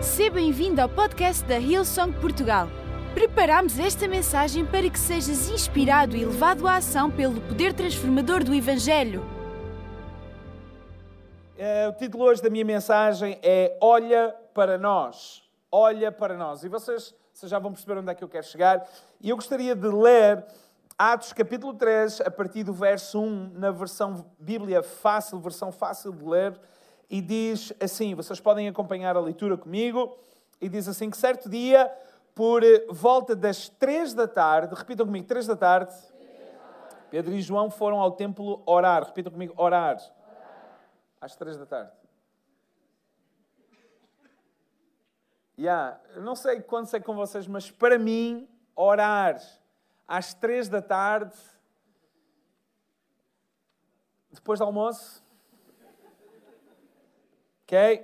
Seja bem-vindo ao podcast da Hillsong Portugal. Preparamos esta mensagem para que sejas inspirado e levado à ação pelo poder transformador do Evangelho. Eh, o título hoje da minha mensagem é Olha para nós. Olha para nós. E vocês, vocês já vão perceber onde é que eu quero chegar. E eu gostaria de ler Atos capítulo 3, a partir do verso 1, na versão Bíblia fácil, versão fácil de ler. E diz assim: vocês podem acompanhar a leitura comigo. E diz assim: que certo dia, por volta das três da tarde, repitam comigo, três da tarde, Pedro e João foram ao templo orar. Repitam comigo, orar. Às três da tarde. Yeah, não sei quando sei com vocês, mas para mim, orar às três da tarde, depois do almoço, ok?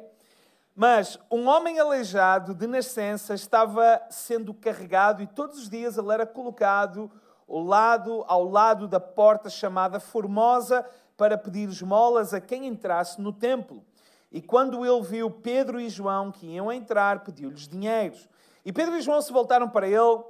Mas um homem aleijado de nascença estava sendo carregado e todos os dias ele era colocado ao lado, ao lado da porta chamada Formosa para pedir esmolas a quem entrasse no templo. E quando ele viu Pedro e João que iam entrar, pediu-lhes dinheiros. E Pedro e João se voltaram para ele.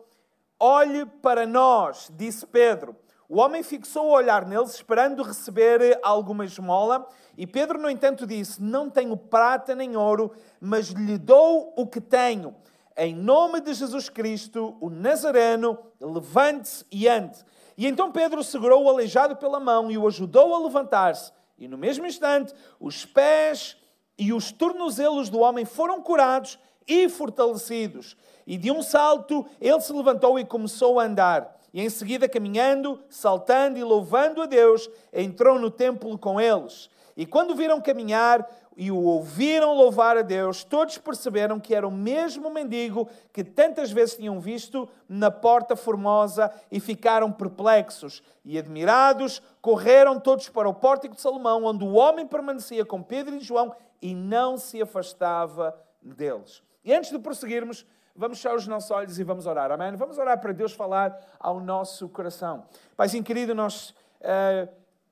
Olhe para nós, disse Pedro. O homem fixou o olhar neles, esperando receber alguma esmola. E Pedro, no entanto, disse: Não tenho prata nem ouro, mas lhe dou o que tenho. Em nome de Jesus Cristo, o Nazareno, levante-se e ande. E então Pedro segurou o aleijado pela mão e o ajudou a levantar-se. E no mesmo instante, os pés e os tornozelos do homem foram curados e fortalecidos. E de um salto, ele se levantou e começou a andar. E em seguida, caminhando, saltando e louvando a Deus, entrou no templo com eles. E quando viram caminhar e o ouviram louvar a Deus, todos perceberam que era o mesmo mendigo que tantas vezes tinham visto na porta formosa e ficaram perplexos. E admirados, correram todos para o pórtico de Salomão, onde o homem permanecia com Pedro e João e não se afastava deles. E antes de prosseguirmos, vamos fechar os nossos olhos e vamos orar, amém? Vamos orar para Deus falar ao nosso coração. Paizinho querido, nós uh,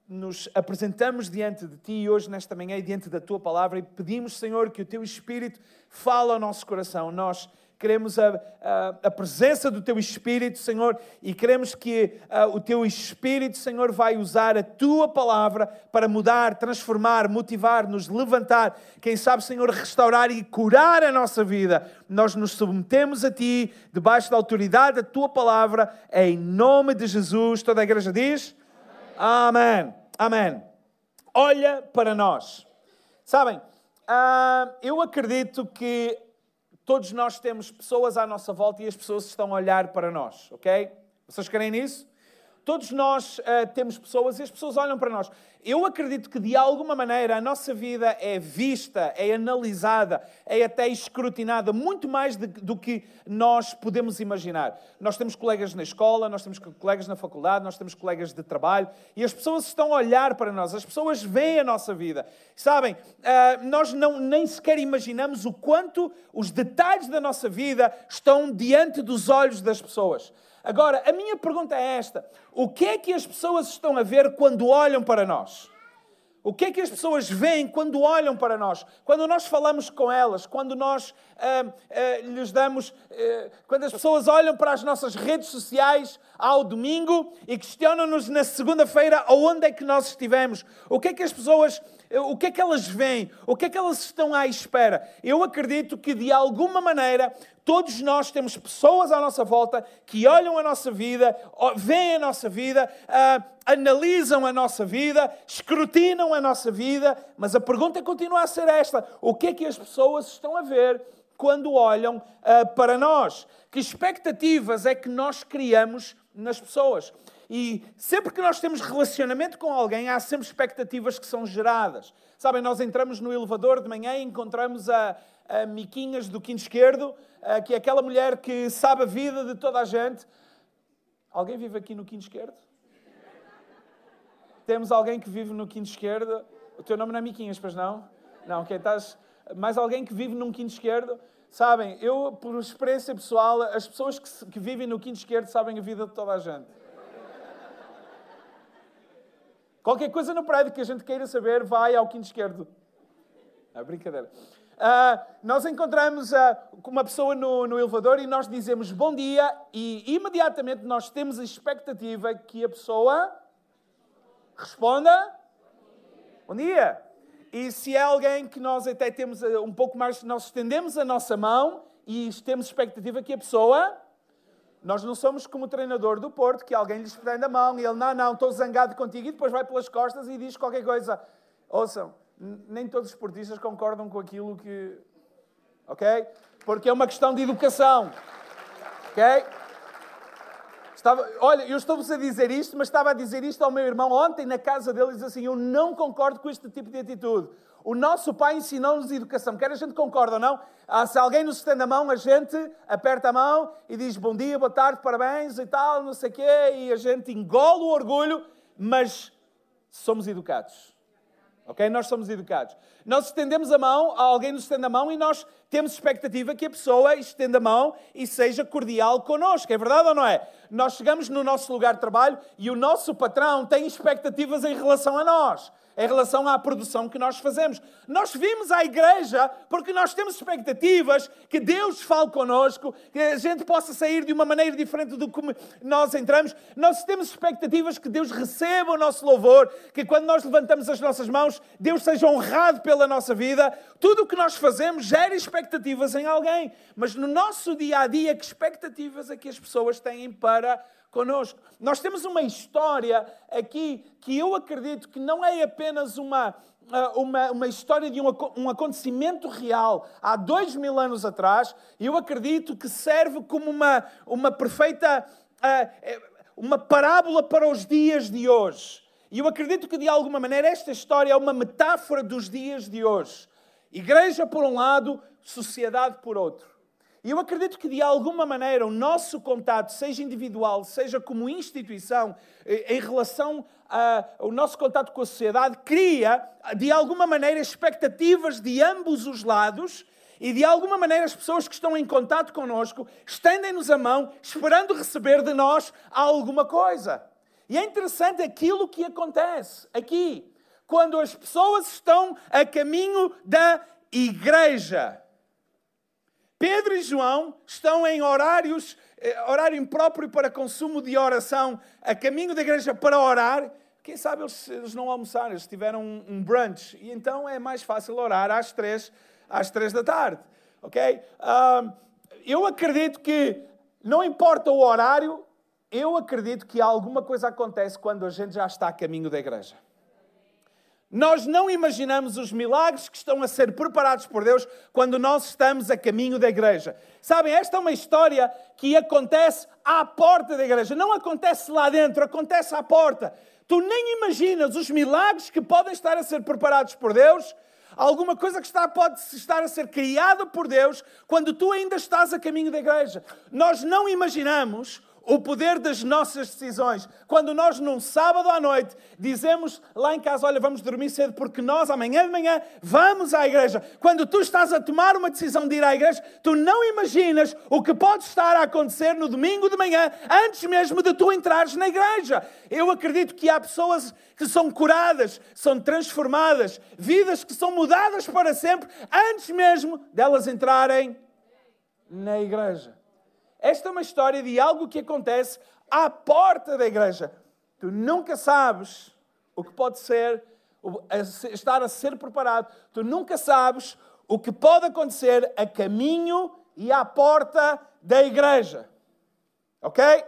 nos apresentamos diante de Ti hoje, nesta manhã, e diante da Tua palavra e pedimos, Senhor, que o Teu Espírito fale ao nosso coração. Nós queremos a, a, a, presença do Teu Espírito, Senhor, e queremos que a, o Teu Espírito, Senhor, vai usar a Tua palavra para mudar, transformar, motivar, nos levantar, quem sabe, Senhor, restaurar e curar a nossa vida. Nós nos submetemos a Ti, debaixo da autoridade da Tua palavra, em nome de Jesus. Toda a igreja diz: Amém. Amém. Olha para nós. Sabem, uh, eu acredito que Todos nós temos pessoas à nossa volta e as pessoas estão a olhar para nós, ok? Vocês querem nisso? Todos nós uh, temos pessoas e as pessoas olham para nós. Eu acredito que, de alguma maneira, a nossa vida é vista, é analisada, é até escrutinada, muito mais de, do que nós podemos imaginar. Nós temos colegas na escola, nós temos colegas na faculdade, nós temos colegas de trabalho e as pessoas estão a olhar para nós, as pessoas veem a nossa vida. Sabem, uh, nós não, nem sequer imaginamos o quanto os detalhes da nossa vida estão diante dos olhos das pessoas. Agora, a minha pergunta é esta: o que é que as pessoas estão a ver quando olham para nós? O que é que as pessoas veem quando olham para nós? Quando nós falamos com elas, quando nós ah, ah, lhes damos. Ah, quando as pessoas olham para as nossas redes sociais ao domingo e questionam-nos na segunda-feira aonde é que nós estivemos. O que é que as pessoas. O que é que elas veem? O que é que elas estão à espera? Eu acredito que, de alguma maneira, Todos nós temos pessoas à nossa volta que olham a nossa vida, veem a nossa vida, uh, analisam a nossa vida, escrutinam a nossa vida, mas a pergunta continua a ser esta: o que é que as pessoas estão a ver quando olham uh, para nós? Que expectativas é que nós criamos nas pessoas? E sempre que nós temos relacionamento com alguém, há sempre expectativas que são geradas. Sabem, nós entramos no elevador de manhã e encontramos a, a Miquinhas do quinto esquerdo, que é aquela mulher que sabe a vida de toda a gente. Alguém vive aqui no quinto esquerdo? Temos alguém que vive no quinto esquerdo. O teu nome não é Miquinhas, pois não? Não, quem estás. Mais alguém que vive num quinto esquerdo? Sabem, eu, por experiência pessoal, as pessoas que, que vivem no quinto esquerdo sabem a vida de toda a gente. Qualquer coisa no prédio que a gente queira saber, vai ao quinto esquerdo. É brincadeira. Uh, nós encontramos uh, uma pessoa no, no, elevador e nós dizemos bom dia e imediatamente nós temos a expectativa que a pessoa responda bom dia. E se é alguém que nós até temos uh, um pouco mais, nós estendemos a nossa mão e temos expectativa que a pessoa nós não somos como o treinador do Porto, que alguém lhe estende a mão e ele, não, não, estou zangado contigo, e depois vai pelas costas e diz qualquer coisa. Ouçam, nem todos os esportistas concordam com aquilo que. Ok? Porque é uma questão de educação. Ok? Estava, olha, eu estou-vos a dizer isto, mas estava a dizer isto ao meu irmão ontem na casa dele e diz assim: Eu não concordo com este tipo de atitude. O nosso pai ensinou-nos educação. Quer a gente concorda ou não? Se alguém nos estende a mão, a gente aperta a mão e diz bom dia, boa tarde, parabéns e tal, não sei o quê, e a gente engole o orgulho, mas somos educados. Ok? Nós somos educados. Nós estendemos a mão, alguém nos estende a mão e nós temos expectativa que a pessoa estenda a mão e seja cordial connosco. É verdade ou não é? Nós chegamos no nosso lugar de trabalho e o nosso patrão tem expectativas em relação a nós em relação à produção que nós fazemos. Nós vimos a igreja porque nós temos expectativas que Deus fale connosco, que a gente possa sair de uma maneira diferente do como nós entramos. Nós temos expectativas que Deus receba o nosso louvor, que quando nós levantamos as nossas mãos, Deus seja honrado pela nossa vida. Tudo o que nós fazemos gera expectativas em alguém. Mas no nosso dia a dia, que expectativas é que as pessoas têm para conosco. Nós temos uma história aqui que eu acredito que não é apenas uma, ah, uma, uma história de um, um acontecimento real há dois mil anos atrás, eu acredito que serve como uma, uma perfeita. Uh, uma parábola para os dias de hoje. E eu acredito que, de alguma maneira, esta história é uma metáfora dos dias de hoje. Igreja por um lado, sociedade por outro. E eu acredito que, de alguma maneira, o nosso contato, seja individual, seja como instituição, eh, em relação ao nosso contato com a sociedade, cria, de alguma maneira, expectativas de ambos os lados e, de alguma maneira, as pessoas que estão em contato connosco estendem-nos a mão, esperando receber de nós alguma coisa. E é interessante aquilo que acontece aqui, quando as pessoas estão a caminho da igreja. Pedro e João estão em horários, eh, horário impróprio para consumo de oração, a caminho da igreja para orar. Quem sabe eles, eles não almoçaram, eles tiveram um, um, brunch. E então é mais fácil orar às três, às três da tarde. Ok? eu acredito que, não importa o horário, eu acredito que alguma coisa acontece quando a gente já está a caminho da igreja. Nós não imaginamos os milagres que estão a ser preparados por Deus quando nós estamos a caminho da igreja. Sabem, esta é uma história que acontece à porta da igreja. Não acontece lá dentro, acontece à porta. Tu nem imaginas os milagres que podem estar a ser preparados por Deus, alguma coisa que está, pode estar a ser criada por Deus quando tu ainda estás a caminho da igreja. Nós não imaginamos o poder das nossas decisões. Quando nós, num sábado à noite, dizemos lá em casa: Olha, vamos dormir cedo porque nós, amanhã de manhã, vamos à igreja. Quando tu estás a tomar uma decisão de ir à igreja, tu não imaginas o que pode estar a acontecer no domingo de manhã, antes mesmo de tu entrares na igreja. Eu acredito que há pessoas que são curadas, são transformadas, vidas que são mudadas para sempre, antes mesmo delas entrarem na igreja. Esta é uma história de algo que acontece à porta da igreja. Tu nunca sabes o que pode ser, estar a ser preparado. Tu nunca sabes o que pode acontecer a caminho e à porta da igreja. Ok? Em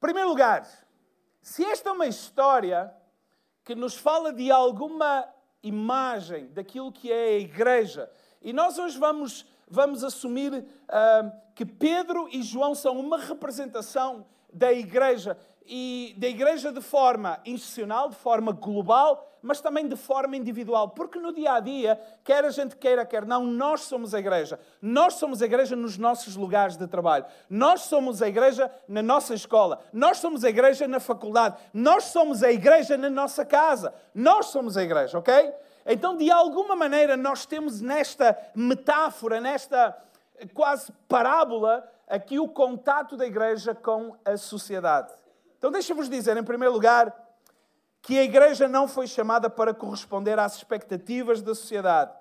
primeiro lugar, se esta é uma história que nos fala de alguma imagem daquilo que é a igreja, e nós hoje vamos vamos assumir uh, que Pedro e João são uma representação da igreja e da igreja de forma institucional, de forma global, mas também de forma individual, porque no dia a dia, quer a gente queira, quer não, nós somos a igreja. Nós somos a igreja nos nossos lugares de trabalho. Nós somos a igreja na nossa escola. Nós somos a igreja na faculdade. Nós somos a igreja na nossa casa. Nós somos a igreja, ok? Então, de alguma maneira, nós temos nesta metáfora, nesta quase parábola, aqui o contato da igreja com a sociedade. Então, deixa-vos dizer, em primeiro lugar, que a igreja não foi chamada para corresponder às expectativas da sociedade.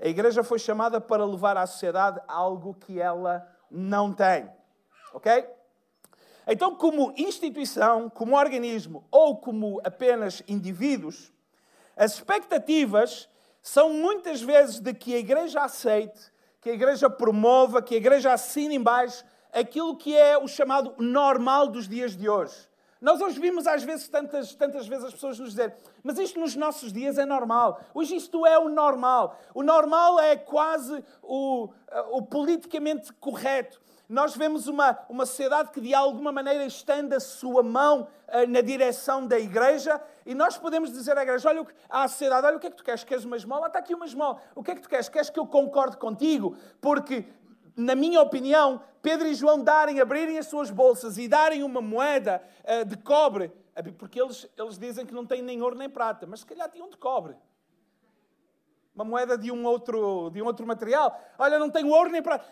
A igreja foi chamada para levar à sociedade algo que ela não tem. Ok? Então, como instituição, como organismo ou como apenas indivíduos, as expectativas são muitas vezes de que a igreja aceite, que a igreja promova, que a igreja assine embaixo aquilo que é o chamado normal dos dias de hoje. Nós hoje vimos às vezes, tantas, tantas vezes as pessoas nos dizer, mas isto nos nossos dias é normal. Hoje isto é o normal. O normal é quase o, o politicamente correto. Nós vemos uma, uma sociedade que de alguma maneira estende a sua mão uh, na direção da igreja e nós podemos dizer à igreja, olha à sociedade, olha o que é que tu queres? Queres uma esmola? Está aqui uma esmola. O que é que tu queres? Queres que eu concorde contigo? Porque na minha opinião, Pedro e João darem, abrirem as suas bolsas e darem uma moeda uh, de cobre, porque eles, eles dizem que não têm nem ouro nem prata, mas se calhar tinham de cobre. Uma moeda de um outro, de um outro material. Olha, não tenho ouro nem prata.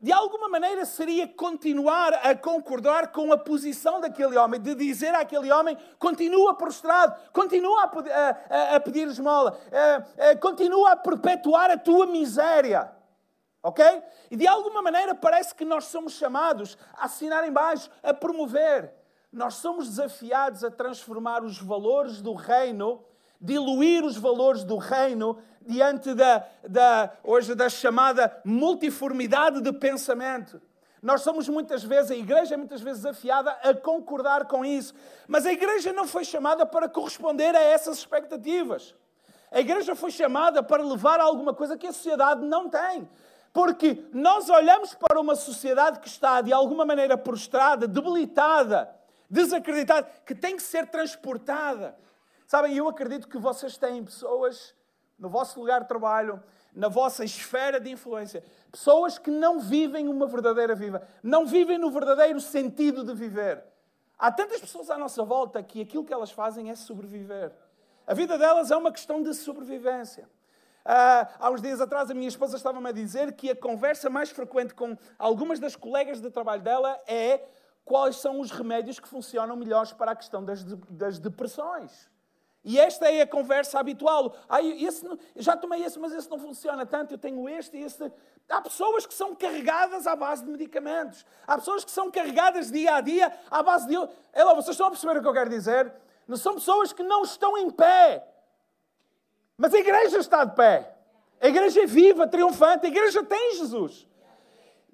De alguma maneira seria continuar a concordar com a posição daquele homem, de dizer àquele homem: continua prostrado, continua a, a, a pedir esmola, a, continua a perpetuar a tua miséria. Ok? E de alguma maneira parece que nós somos chamados a assinar embaixo, a promover. Nós somos desafiados a transformar os valores do reino, diluir os valores do reino diante da, da hoje da chamada multiformidade de pensamento. Nós somos muitas vezes, a igreja é muitas vezes desafiada a concordar com isso. Mas a igreja não foi chamada para corresponder a essas expectativas. A igreja foi chamada para levar alguma coisa que a sociedade não tem. Porque nós olhamos para uma sociedade que está de alguma maneira prostrada, debilitada, desacreditada, que tem que ser transportada. Sabem, eu acredito que vocês têm pessoas no vosso lugar de trabalho, na vossa esfera de influência, pessoas que não vivem uma verdadeira vida, não vivem no verdadeiro sentido de viver. Há tantas pessoas à nossa volta que aquilo que elas fazem é sobreviver. A vida delas é uma questão de sobrevivência. Uh, há uns dias atrás, a minha esposa estava-me a dizer que a conversa mais frequente com algumas das colegas de trabalho dela é quais são os remédios que funcionam melhores para a questão das, de, das depressões. E esta é a conversa habitual. Ah, esse já tomei esse, mas esse não funciona tanto. Eu tenho este e este. Há pessoas que são carregadas à base de medicamentos. Há pessoas que são carregadas dia a dia à base de. Lá, vocês estão a perceber o que eu quero dizer? Não são pessoas que não estão em pé. Mas a igreja está de pé. A igreja é viva, triunfante. A igreja tem Jesus.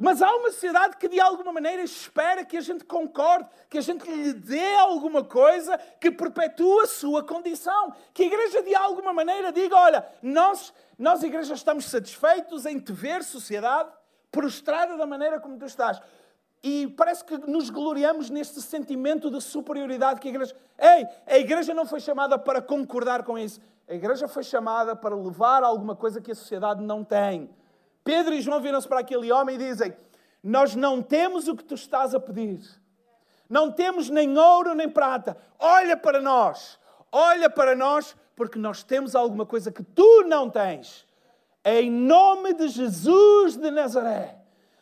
Mas há uma sociedade que de alguma maneira espera que a gente concorde, que a gente lhe dê alguma coisa que perpetua a sua condição. Que a igreja de alguma maneira diga: olha, nós, nós igreja estamos satisfeitos em te ver, sociedade, prostrada da maneira como tu estás. E parece que nos gloriamos neste sentimento de superioridade que a igreja. Ei, a igreja não foi chamada para concordar com isso. A igreja foi chamada para levar alguma coisa que a sociedade não tem. Pedro e João viram-se para aquele homem e dizem: Nós não temos o que tu estás a pedir. Não temos nem ouro nem prata. Olha para nós. Olha para nós, porque nós temos alguma coisa que tu não tens. Em nome de Jesus de Nazaré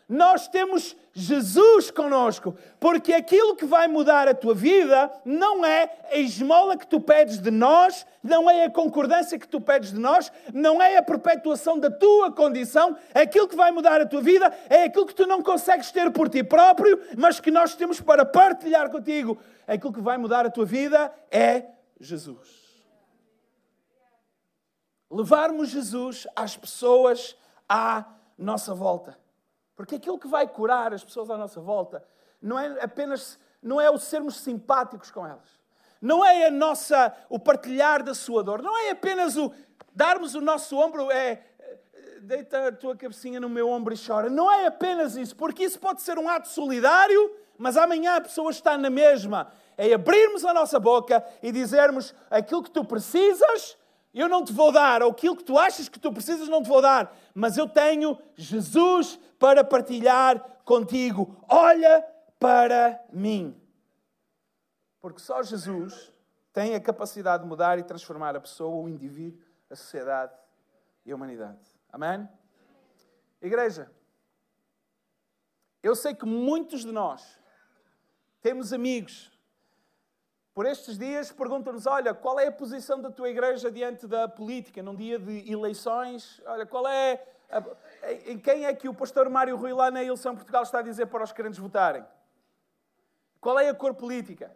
nós temos Jesus conosco, porque aquilo que vai mudar a tua vida não é a esmola que tu pedes de nós, não é a concordância que tu pedes de nós, não é a perpetuação da tua condição. Aquilo que vai mudar a tua vida é aquilo que tu não consegues ter por ti próprio, mas que nós temos para partilhar contigo. Aquilo que vai mudar a tua vida é Jesus. Levarmos Jesus às pessoas à nossa volta. Porque aquilo que vai curar as pessoas à nossa volta não é apenas não é o sermos simpáticos com elas. Não é a nossa o partilhar da sua dor, não é apenas o darmos o nosso ombro é deita a tua cabecinha no meu ombro e chora. Não é apenas isso, porque isso pode ser um ato solidário, mas amanhã a pessoa está na mesma. É abrirmos a nossa boca e dizermos aquilo que tu precisas eu não te vou dar, ou aquilo que tu achas que tu precisas, não te vou dar, mas eu tenho Jesus para partilhar contigo. Olha para mim. Porque só Jesus tem a capacidade de mudar e transformar a pessoa, o indivíduo, a sociedade e a humanidade. Amém? Igreja, eu sei que muitos de nós temos amigos por estes dias perguntam-nos: olha, qual é a posição da tua igreja diante da política, num dia de eleições? Olha, qual é. Em quem é que o pastor Mário Rui lá na eleição Portugal está a dizer para os crentes votarem? Qual é a cor política?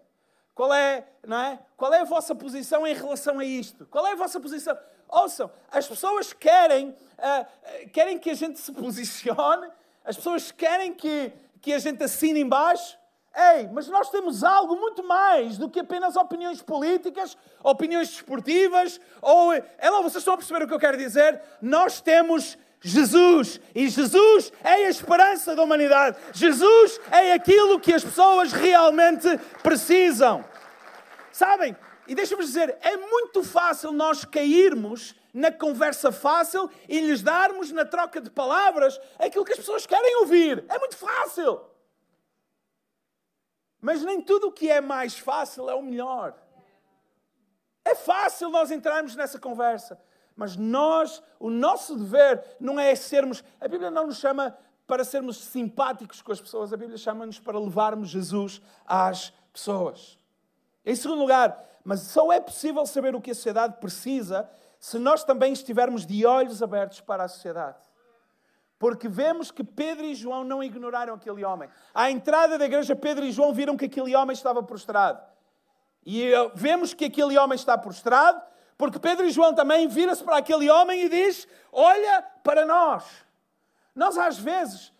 Qual é, não é? Qual é a vossa posição em relação a isto? Qual é a vossa posição? Ouçam, as pessoas querem, uh, querem que a gente se posicione, as pessoas querem que, que a gente assine embaixo. Ei, mas nós temos algo muito mais do que apenas opiniões políticas, opiniões desportivas, ou. É lá, vocês estão a perceber o que eu quero dizer? Nós temos Jesus. E Jesus é a esperança da humanidade. Jesus é aquilo que as pessoas realmente precisam. Sabem? E deixa-me dizer, é muito fácil nós cairmos na conversa fácil e lhes darmos na troca de palavras aquilo que as pessoas querem ouvir. É muito fácil. Mas nem tudo o que é mais fácil é o melhor. É fácil nós entrarmos nessa conversa. Mas nós, o nosso dever não é sermos. A Bíblia não nos chama para sermos simpáticos com as pessoas, a Bíblia chama-nos para levarmos Jesus às pessoas. Em segundo lugar, mas só é possível saber o que a sociedade precisa se nós também estivermos de olhos abertos para a sociedade. Porque vemos que Pedro e João não ignoraram aquele homem. À entrada da igreja, Pedro e João viram que aquele homem estava prostrado. E eh, vemos que aquele homem está prostrado, porque Pedro e João também viram-se para aquele homem e diz: Olha para nós. Nós, às vezes,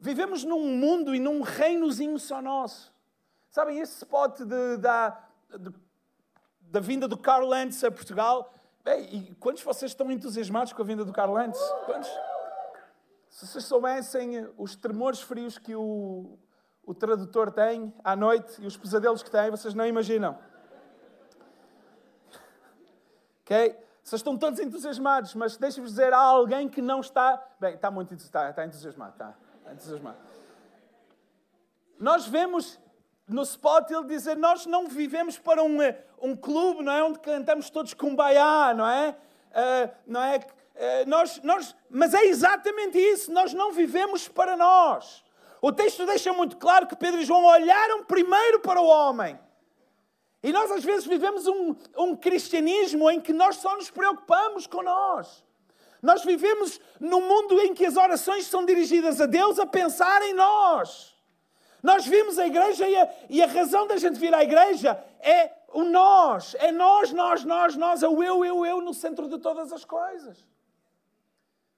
vivemos num mundo e num reinozinho só nosso. Sabem, esse spot de, da, de, da vinda do Carl Lentz a Portugal. Bem, e quantos de vocês estão entusiasmados com a vinda do Carl Lentz? Quantos? Se vocês soubessem os tremores frios que o, o tradutor tem à noite e os pesadelos que tem, vocês não imaginam. Ok? Vocês estão todos entusiasmados, mas deixe-vos dizer, há alguém que não está. Bem, está muito está, está entusiasmado, está, está entusiasmado. Nós vemos no spot ele dizer: Nós não vivemos para um, um clube, não é? Onde cantamos todos kumbaya, não é? Uh, não é? Eh, nós, nós, mas é exatamente isso, nós não vivemos para nós. O texto deixa muito claro que Pedro e João olharam primeiro para o homem. E nós às vezes vivemos um, um cristianismo em que nós só nos preocupamos com nós. Nós vivemos num mundo em que as orações são dirigidas a Deus a pensar em nós. Nós vimos a igreja e a, e a razão da gente vir à igreja é o nós. É nós, nós, nós, nós, é o eu, eu, eu no centro de todas as coisas.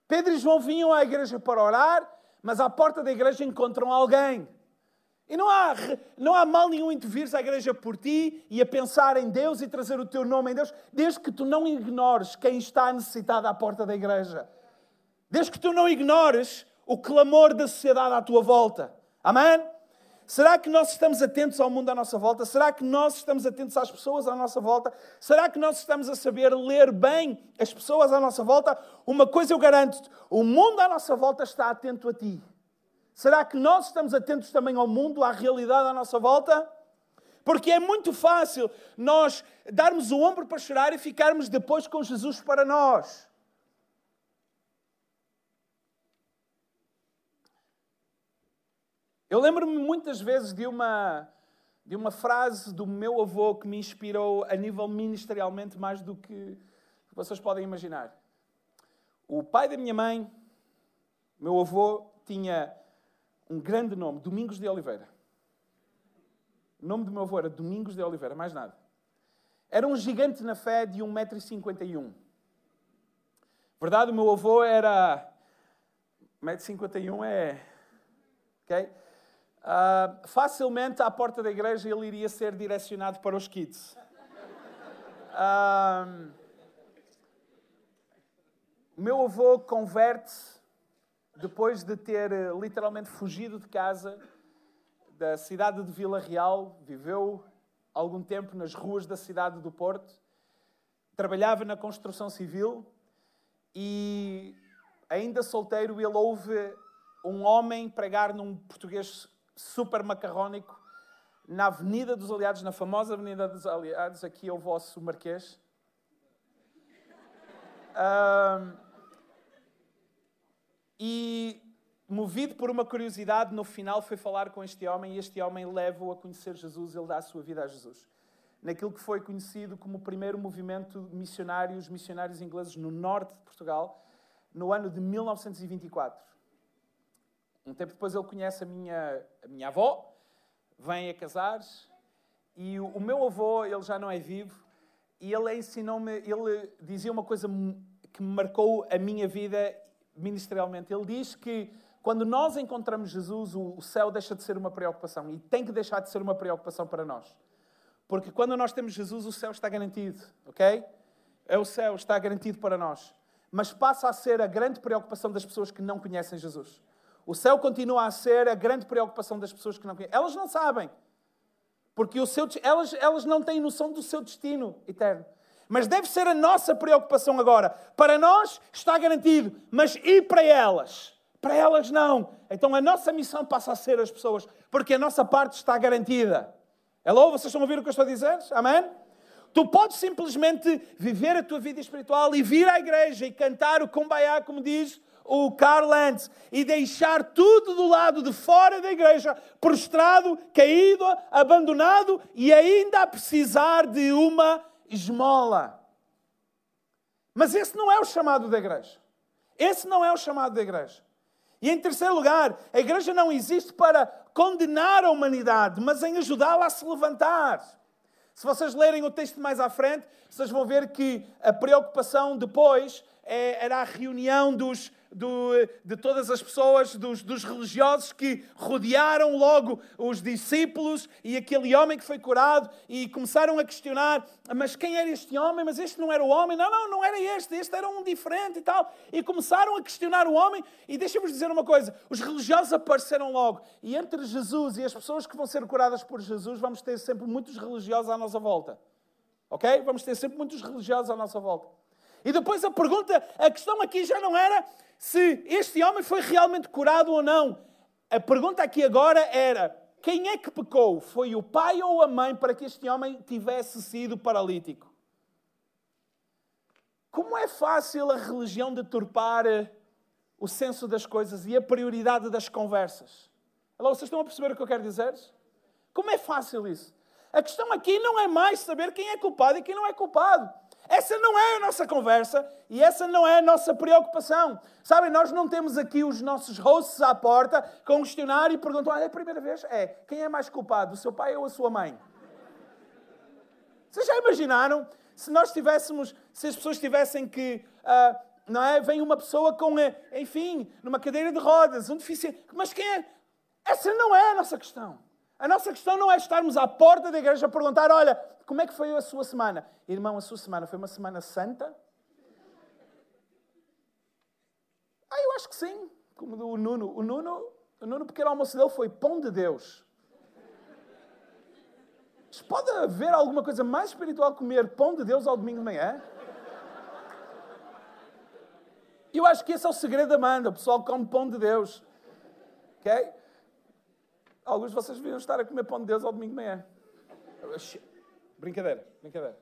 Pedro e João vinham à igreja para orar, mas à porta da igreja encontram alguém. E não há, não há mal nenhum em tu vires à igreja por ti e a pensar em Deus e trazer o teu nome em Deus, desde que tu não ignores quem está necessitado à porta da igreja. Desde que tu não ignores o clamor da sociedade à tua volta. Amém? Será que nós estamos atentos ao mundo à nossa volta? Será que nós estamos atentos às pessoas à nossa volta? Será que nós estamos a saber ler bem as pessoas à nossa volta? Uma coisa eu garanto-te: o mundo à nossa volta está atento a ti. Será que nós estamos atentos também ao mundo, à realidade à nossa volta? Porque é muito fácil nós darmos o ombro para chorar e ficarmos depois com Jesus para nós. Eu lembro-me muitas vezes de uma, de uma frase do meu avô que me inspirou a nível ministerialmente mais do que vocês podem imaginar. O pai da minha mãe, meu avô, tinha um grande nome, Domingos de Oliveira. O nome do meu avô era Domingos de Oliveira, mais nada. Era um gigante na fé de 1,51m. Verdade, o meu avô era. 1,51m é. Ok? Uh, facilmente à porta da igreja ele iria ser direcionado para os kids. Uh, o meu avô converte-se depois de ter eh, literalmente fugido de casa da cidade de Vila Real, viveu algum tempo nas ruas da cidade do Porto, trabalhava na construção civil e, ainda solteiro, ele ouve um homem pregar num português super macarrónico na Avenida dos Aliados, na famosa Avenida dos Aliados, aqui é o vosso Marquês. Um, e, movido por uma curiosidade, no final foi falar com este homem e este homem leva-o a conhecer Jesus, ele dá a sua vida a Jesus. naquilo que foi conhecido como o primeiro movimento de missionários, missionários ingleses no norte de Portugal, no ano de 1924. Um tempo depois ele conhece a minha, a minha avó, vem a casar, e o, o meu avô, ele já não é vivo, e ele ensinou-me, ele dizia uma coisa que marcou a minha vida ministerialmente. Ele diz que quando nós encontramos Jesus, o céu deixa de ser uma preocupação e tem que deixar de ser uma preocupação para nós. Porque quando nós temos Jesus, o céu está garantido, ok? É o céu, está garantido para nós. Mas passa a ser a grande preocupação das pessoas que não conhecem Jesus. O céu continua a ser a grande preocupação das pessoas que não conhecem. Elas não sabem. Porque o seu, elas, elas não têm noção do seu destino eterno. Mas deve ser a nossa preocupação agora. Para nós está garantido, mas e para elas? Para elas não. Então a nossa missão passa a ser as pessoas, porque a nossa parte está garantida. Hello, vocês estão a ouvir o que eu estou a dizer? Amém? Tu podes simplesmente viver a tua vida espiritual e vir à igreja e cantar o Kumbaya, como diz o Carl Lentz, e deixar tudo do lado de fora da igreja, prostrado, caído, abandonado e ainda a precisar de uma esmola. Mas esse não é o chamado da igreja. Esse não é o chamado da igreja. E em terceiro lugar, a igreja não existe para condenar a humanidade, mas em ajudá-la a se levantar. Se vocês lerem o texto mais à frente, vocês vão ver que a preocupação depois é, era a reunião dos, do, de todas as pessoas, dos, dos, religiosos que rodearam logo os discípulos e aquele homem que foi curado e começaram a questionar: mas quem era este homem? Mas este não era o homem? Não, não, não era este, este era um diferente e tal. E começaram a questionar o homem. E deixa-vos dizer uma coisa: os religiosos apareceram logo. E entre Jesus e as pessoas que vão ser curadas por Jesus, vamos ter sempre muitos religiosos à nossa volta. Ok? Vamos ter sempre muitos religiosos à nossa volta. E depois a pergunta, a questão aqui já não era se este homem foi realmente curado ou não. A pergunta aqui agora era: quem é que pecou? Foi o pai ou a mãe para que este homem tivesse sido paralítico? Como é fácil a religião deturpar eh, o senso das coisas e a prioridade das conversas? Alô, vocês estão a perceber o que eu quero dizer? Como é fácil isso? A questão aqui não é mais saber quem é culpado e quem não é culpado. Essa não é a nossa conversa e essa não é a nossa preocupação. Sabem, nós não temos aqui os nossos hosts à porta com um questionário e perguntam: olha, é a primeira vez? É. Quem é mais culpado, o seu pai ou a sua mãe? Vocês já imaginaram se nós tivéssemos, se as pessoas tivessem que. Uh, não é? Vem uma pessoa com, enfim, numa cadeira de rodas, um deficiente. Mas quem é? Essa não é a nossa questão. A nossa questão não é estarmos à porta da igreja a perguntar: olha, como é que foi a sua semana? Irmão, a sua semana foi uma semana santa? Ah, eu acho que sim. Como o Nuno. O Nuno, o Nuno pequeno almoço dele foi pão de Deus. Mas pode haver alguma coisa mais espiritual que comer pão de Deus ao domingo de manhã? Eu acho que esse é o segredo da Amanda. O pessoal come pão de Deus. Ok? Alguns de vocês deviam estar a comer pão de Deus ao domingo de manhã. Brincadeira, brincadeira.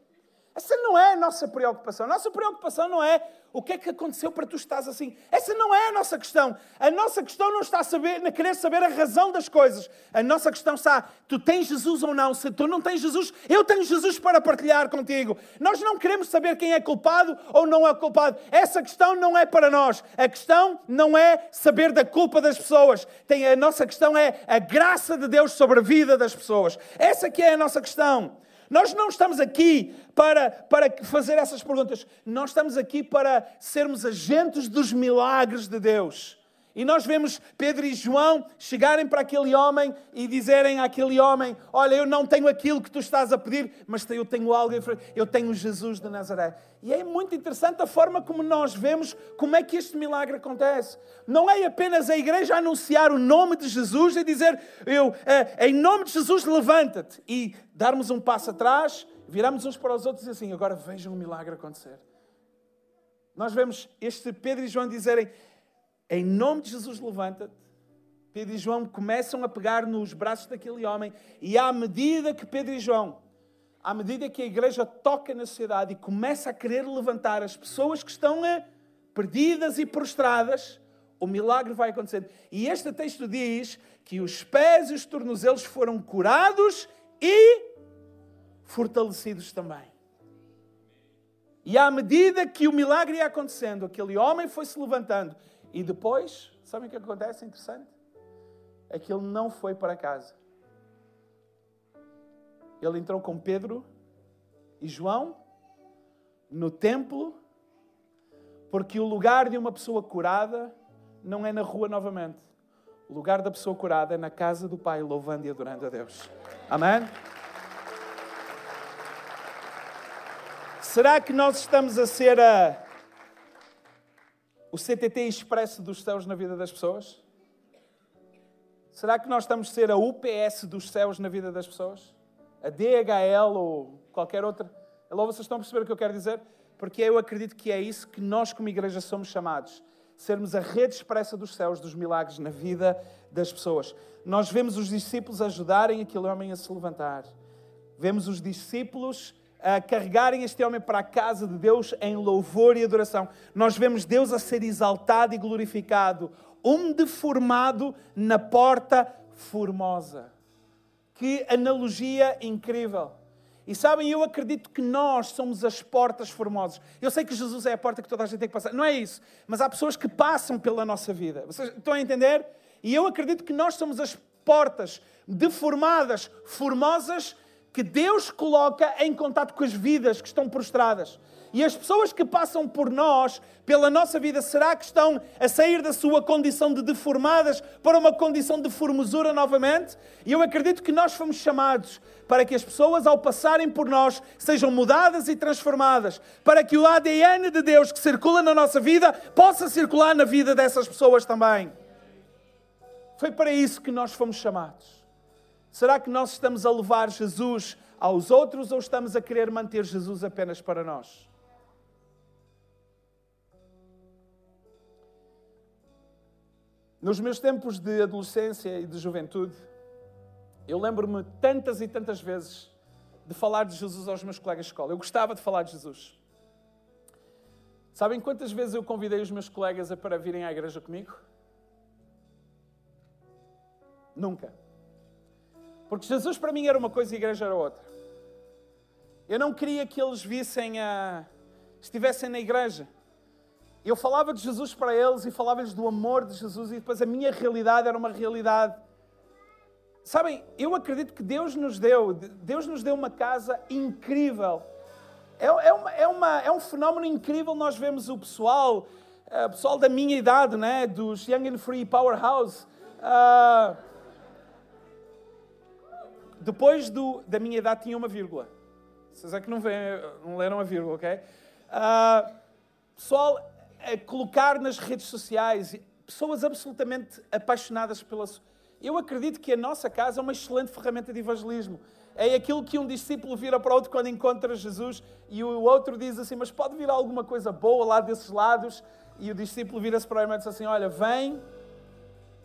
Essa não é a nossa preocupação. A nossa preocupação não é o que é que aconteceu para tu estás assim. Essa não é a nossa questão. A nossa questão não está a, saber, a querer saber a razão das coisas. A nossa questão está, tu tens Jesus ou não? Se tu não tens Jesus, eu tenho Jesus para partilhar contigo. Nós não queremos saber quem é culpado ou não é culpado. Essa questão não é para nós. A questão não é saber da culpa das pessoas. Tem, a nossa questão é a graça de Deus sobre a vida das pessoas. Essa que é a nossa questão. Nós não estamos aqui para, para fazer essas perguntas. Nós estamos aqui para sermos agentes dos milagres de Deus. E nós vemos Pedro e João chegarem para aquele homem e dizerem àquele homem: Olha, eu não tenho aquilo que tu estás a pedir, mas eu tenho algo, eu tenho Jesus de Nazaré. E é muito interessante a forma como nós vemos como é que este milagre acontece. Não é apenas a igreja anunciar o nome de Jesus e dizer: eu, eh, Em nome de Jesus, levanta-te. E darmos um passo atrás, viramos uns para os outros e assim: Agora vejam o milagre acontecer. Nós vemos este Pedro e João dizerem em nome de Jesus, levanta-te. Pedro e João começam a pegar nos braços daquele homem, e à medida que Pedro e João, à medida que a igreja toca na sociedade e começa a querer levantar as pessoas que estão eh, perdidas e prostradas, o milagre vai acontecendo. E este texto diz que os pés e os tornozelos foram curados e fortalecidos também. E à medida que o milagre ia acontecendo, aquele homem foi se levantando. E depois, sabem o que acontece? Interessante. É que ele não foi para casa. Ele entrou com Pedro e João no templo, porque o lugar de uma pessoa curada não é na rua novamente. O lugar da pessoa curada é na casa do Pai, louvando e adorando a Deus. Amém? Será que nós estamos a ser a, o CTT expresso dos céus na vida das pessoas? Será que nós estamos a ser a UPS dos céus na vida das pessoas? A DHL ou qualquer outra? Logo vocês estão a perceber o que eu quero dizer? Porque eu acredito que é isso que nós, como igreja, somos chamados. Sermos a rede expressa dos céus, dos milagres na vida das pessoas. Nós vemos os discípulos ajudarem aquele homem a se levantar. Vemos os discípulos a carregarem este homem para a casa de Deus em louvor e adoração. Nós vemos Deus a ser exaltado e glorificado, um deformado na porta formosa. Que analogia incrível! E sabem, eu acredito que nós somos as portas formosas. Eu sei que Jesus é a porta que toda a gente tem que passar. Não é isso. Mas há pessoas que passam pela nossa vida. Vocês estão a entender? E eu acredito que nós somos as portas deformadas, formosas, que Deus coloca em contato com as vidas que estão prostradas. E as pessoas que passam por nós, pela nossa vida, será que estão a sair da sua condição de deformadas para uma condição de formosura novamente? E eu acredito que nós fomos chamados para que as pessoas, ao passarem por nós, sejam mudadas e transformadas, para que o ADN de Deus que circula na nossa vida possa circular na vida dessas pessoas também. Foi para isso que nós fomos chamados. Será que nós estamos a levar Jesus aos outros ou estamos a querer manter Jesus apenas para nós? Nos meus tempos de adolescência e de juventude, eu lembro-me tantas e tantas vezes de falar de Jesus aos meus colegas de escola. Eu gostava de falar de Jesus. Sabem quantas vezes eu convidei os meus colegas para virem à igreja comigo? Nunca. Porque Jesus para mim era uma coisa e a igreja era outra. Eu não queria que eles vissem a. estivessem na igreja. Eu falava de Jesus para eles e falava-lhes do amor de Jesus e depois a minha realidade era uma realidade. Sabem, eu acredito que Deus nos deu, Deus nos deu uma casa incrível. É, é, uma, é, uma, é um fenómeno incrível. Nós vemos o pessoal, uh, pessoal da minha idade, né, dos Young and Free Powerhouse. Uh, depois do, da minha idade tinha uma vírgula. Vocês é que não, vêem, não leram a vírgula, ok? Uh, pessoal a colocar nas redes sociais, pessoas absolutamente apaixonadas pela. Eu acredito que a nossa casa é uma excelente ferramenta de evangelismo. É aquilo que um discípulo vira para outro quando encontra Jesus e o outro diz assim: Mas pode vir alguma coisa boa lá desses lados? E o discípulo vira-se para o irmão e diz assim: Olha, vem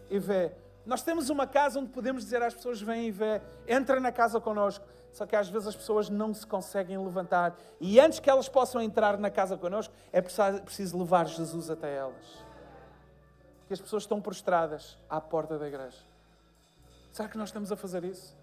e vê. Nós temos uma casa onde podemos dizer às pessoas: vem e vê, entra na casa connosco. Só que às vezes as pessoas não se conseguem levantar. E antes que elas possam entrar na casa connosco, é preciso levar Jesus até elas. Porque as pessoas estão prostradas à porta da igreja. Será que nós estamos a fazer isso?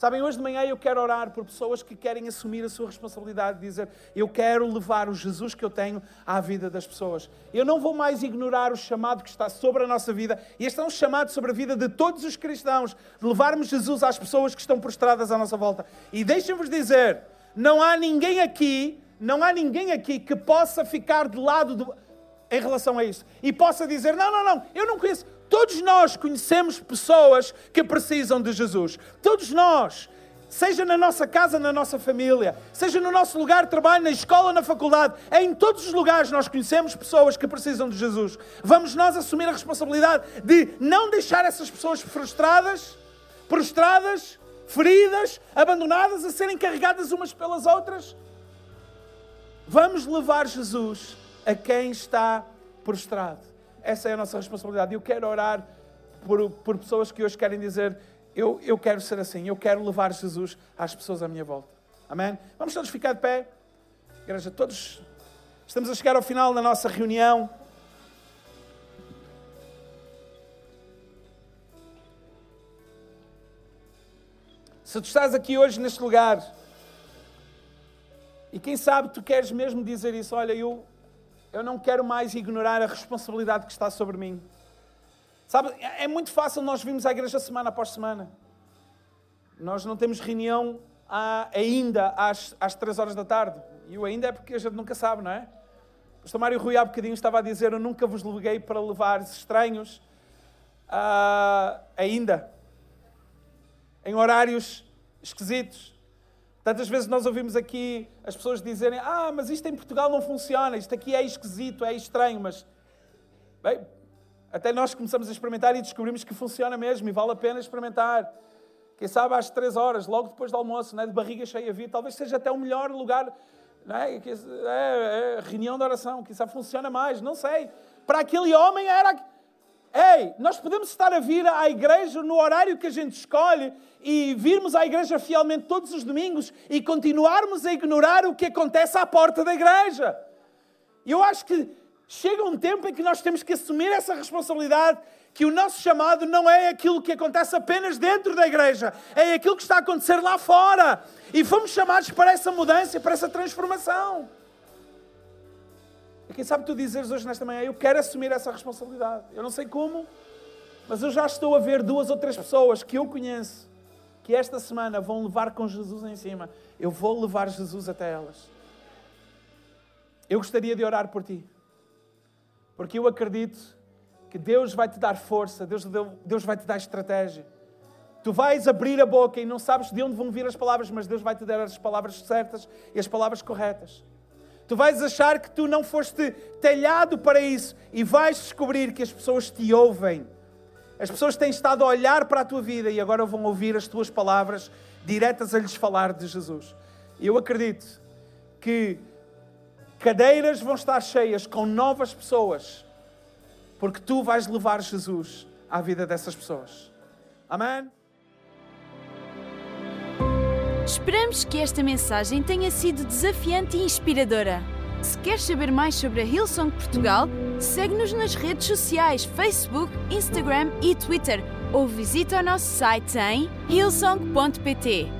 Sabem, hoje de manhã eu quero orar por pessoas que querem assumir a sua responsabilidade de dizer: Eu quero levar o Jesus que eu tenho à vida das pessoas. Eu não vou mais ignorar o chamado que está sobre a nossa vida. E este é um chamado sobre a vida de todos os cristãos, de levarmos Jesus às pessoas que estão prostradas à nossa volta. E deixem-vos dizer: não há ninguém aqui, não há ninguém aqui que possa ficar de lado do, em relação a isso e possa dizer: Não, não, não, eu não conheço. Todos nós conhecemos pessoas que precisam de Jesus. Todos nós. Seja na nossa casa, na nossa família, seja no nosso lugar de trabalho, na escola, na faculdade, em todos os lugares nós conhecemos pessoas que precisam de Jesus. Vamos nós assumir a responsabilidade de não deixar essas pessoas frustradas, prostradas, feridas, abandonadas, a serem carregadas umas pelas outras? Vamos levar Jesus a quem está prostrado. Essa é a nossa responsabilidade. Eu quero orar por, por pessoas que hoje querem dizer: eu, eu quero ser assim, eu quero levar Jesus às pessoas à minha volta. Amém? Vamos todos ficar de pé. Igreja, todos estamos a chegar ao final da nossa reunião. Se tu estás aqui hoje neste lugar E quem sabe tu queres mesmo dizer isso, olha, eu, eu não quero mais ignorar a responsabilidade que está sobre mim. Sabe, é muito fácil nós virmos à igreja semana após semana. Nós não temos reunião ainda às, às três horas da tarde. E o ainda é porque a gente nunca sabe, não é? O pastor Mário Rui há bocadinho estava a dizer, eu nunca vos liguei para levar estranhos uh, ainda. Em horários esquisitos. Tantas vezes nós ouvimos aqui as pessoas dizerem, ah, mas isto em Portugal não funciona, isto aqui é esquisito, é estranho, mas... Bem, até nós começamos a experimentar e descobrimos que funciona mesmo e vale a pena experimentar. Quem sabe às três horas, logo depois do almoço, né, de barriga cheia vir, talvez seja até o melhor lugar, né, é, é, reunião de oração, quem sabe funciona mais, não sei. Para aquele homem era. Ei, nós podemos estar a vir à igreja no horário que a gente escolhe e virmos à igreja fielmente todos os domingos e continuarmos a ignorar o que acontece à porta da igreja. Eu acho que chega um tempo em que nós temos que assumir essa responsabilidade que o nosso chamado não é aquilo que acontece apenas dentro da igreja, é aquilo que está a acontecer lá fora. E fomos chamados para essa mudança, para essa transformação. Quem sabe tu dizeres hoje nesta manhã, eu quero assumir essa responsabilidade. Eu não sei como, mas eu já estou a ver duas ou três pessoas que eu conheço que esta semana vão levar com Jesus em cima. Eu vou levar Jesus até elas. Eu gostaria de orar por ti. Porque eu acredito que Deus vai te dar força, Deus, Deus vai te dar estratégia. Tu vais abrir a boca e não sabes de onde vão vir as palavras, mas Deus vai te dar as palavras certas e as palavras corretas. Tu vais achar que tu não foste talhado para isso e vais descobrir que as pessoas te ouvem. As pessoas têm estado a olhar para a tua vida e agora vão ouvir as tuas palavras diretas a lhes falar de Jesus. Eu acredito que Cadeiras vão estar cheias com novas pessoas, porque tu vais levar Jesus à vida dessas pessoas. Amém? Esperamos que esta mensagem tenha sido desafiante e inspiradora. Se queres saber mais sobre a Hillsong Portugal, segue-nos nas redes sociais Facebook, Instagram e Twitter ou visita o nosso site em hillsong.pt.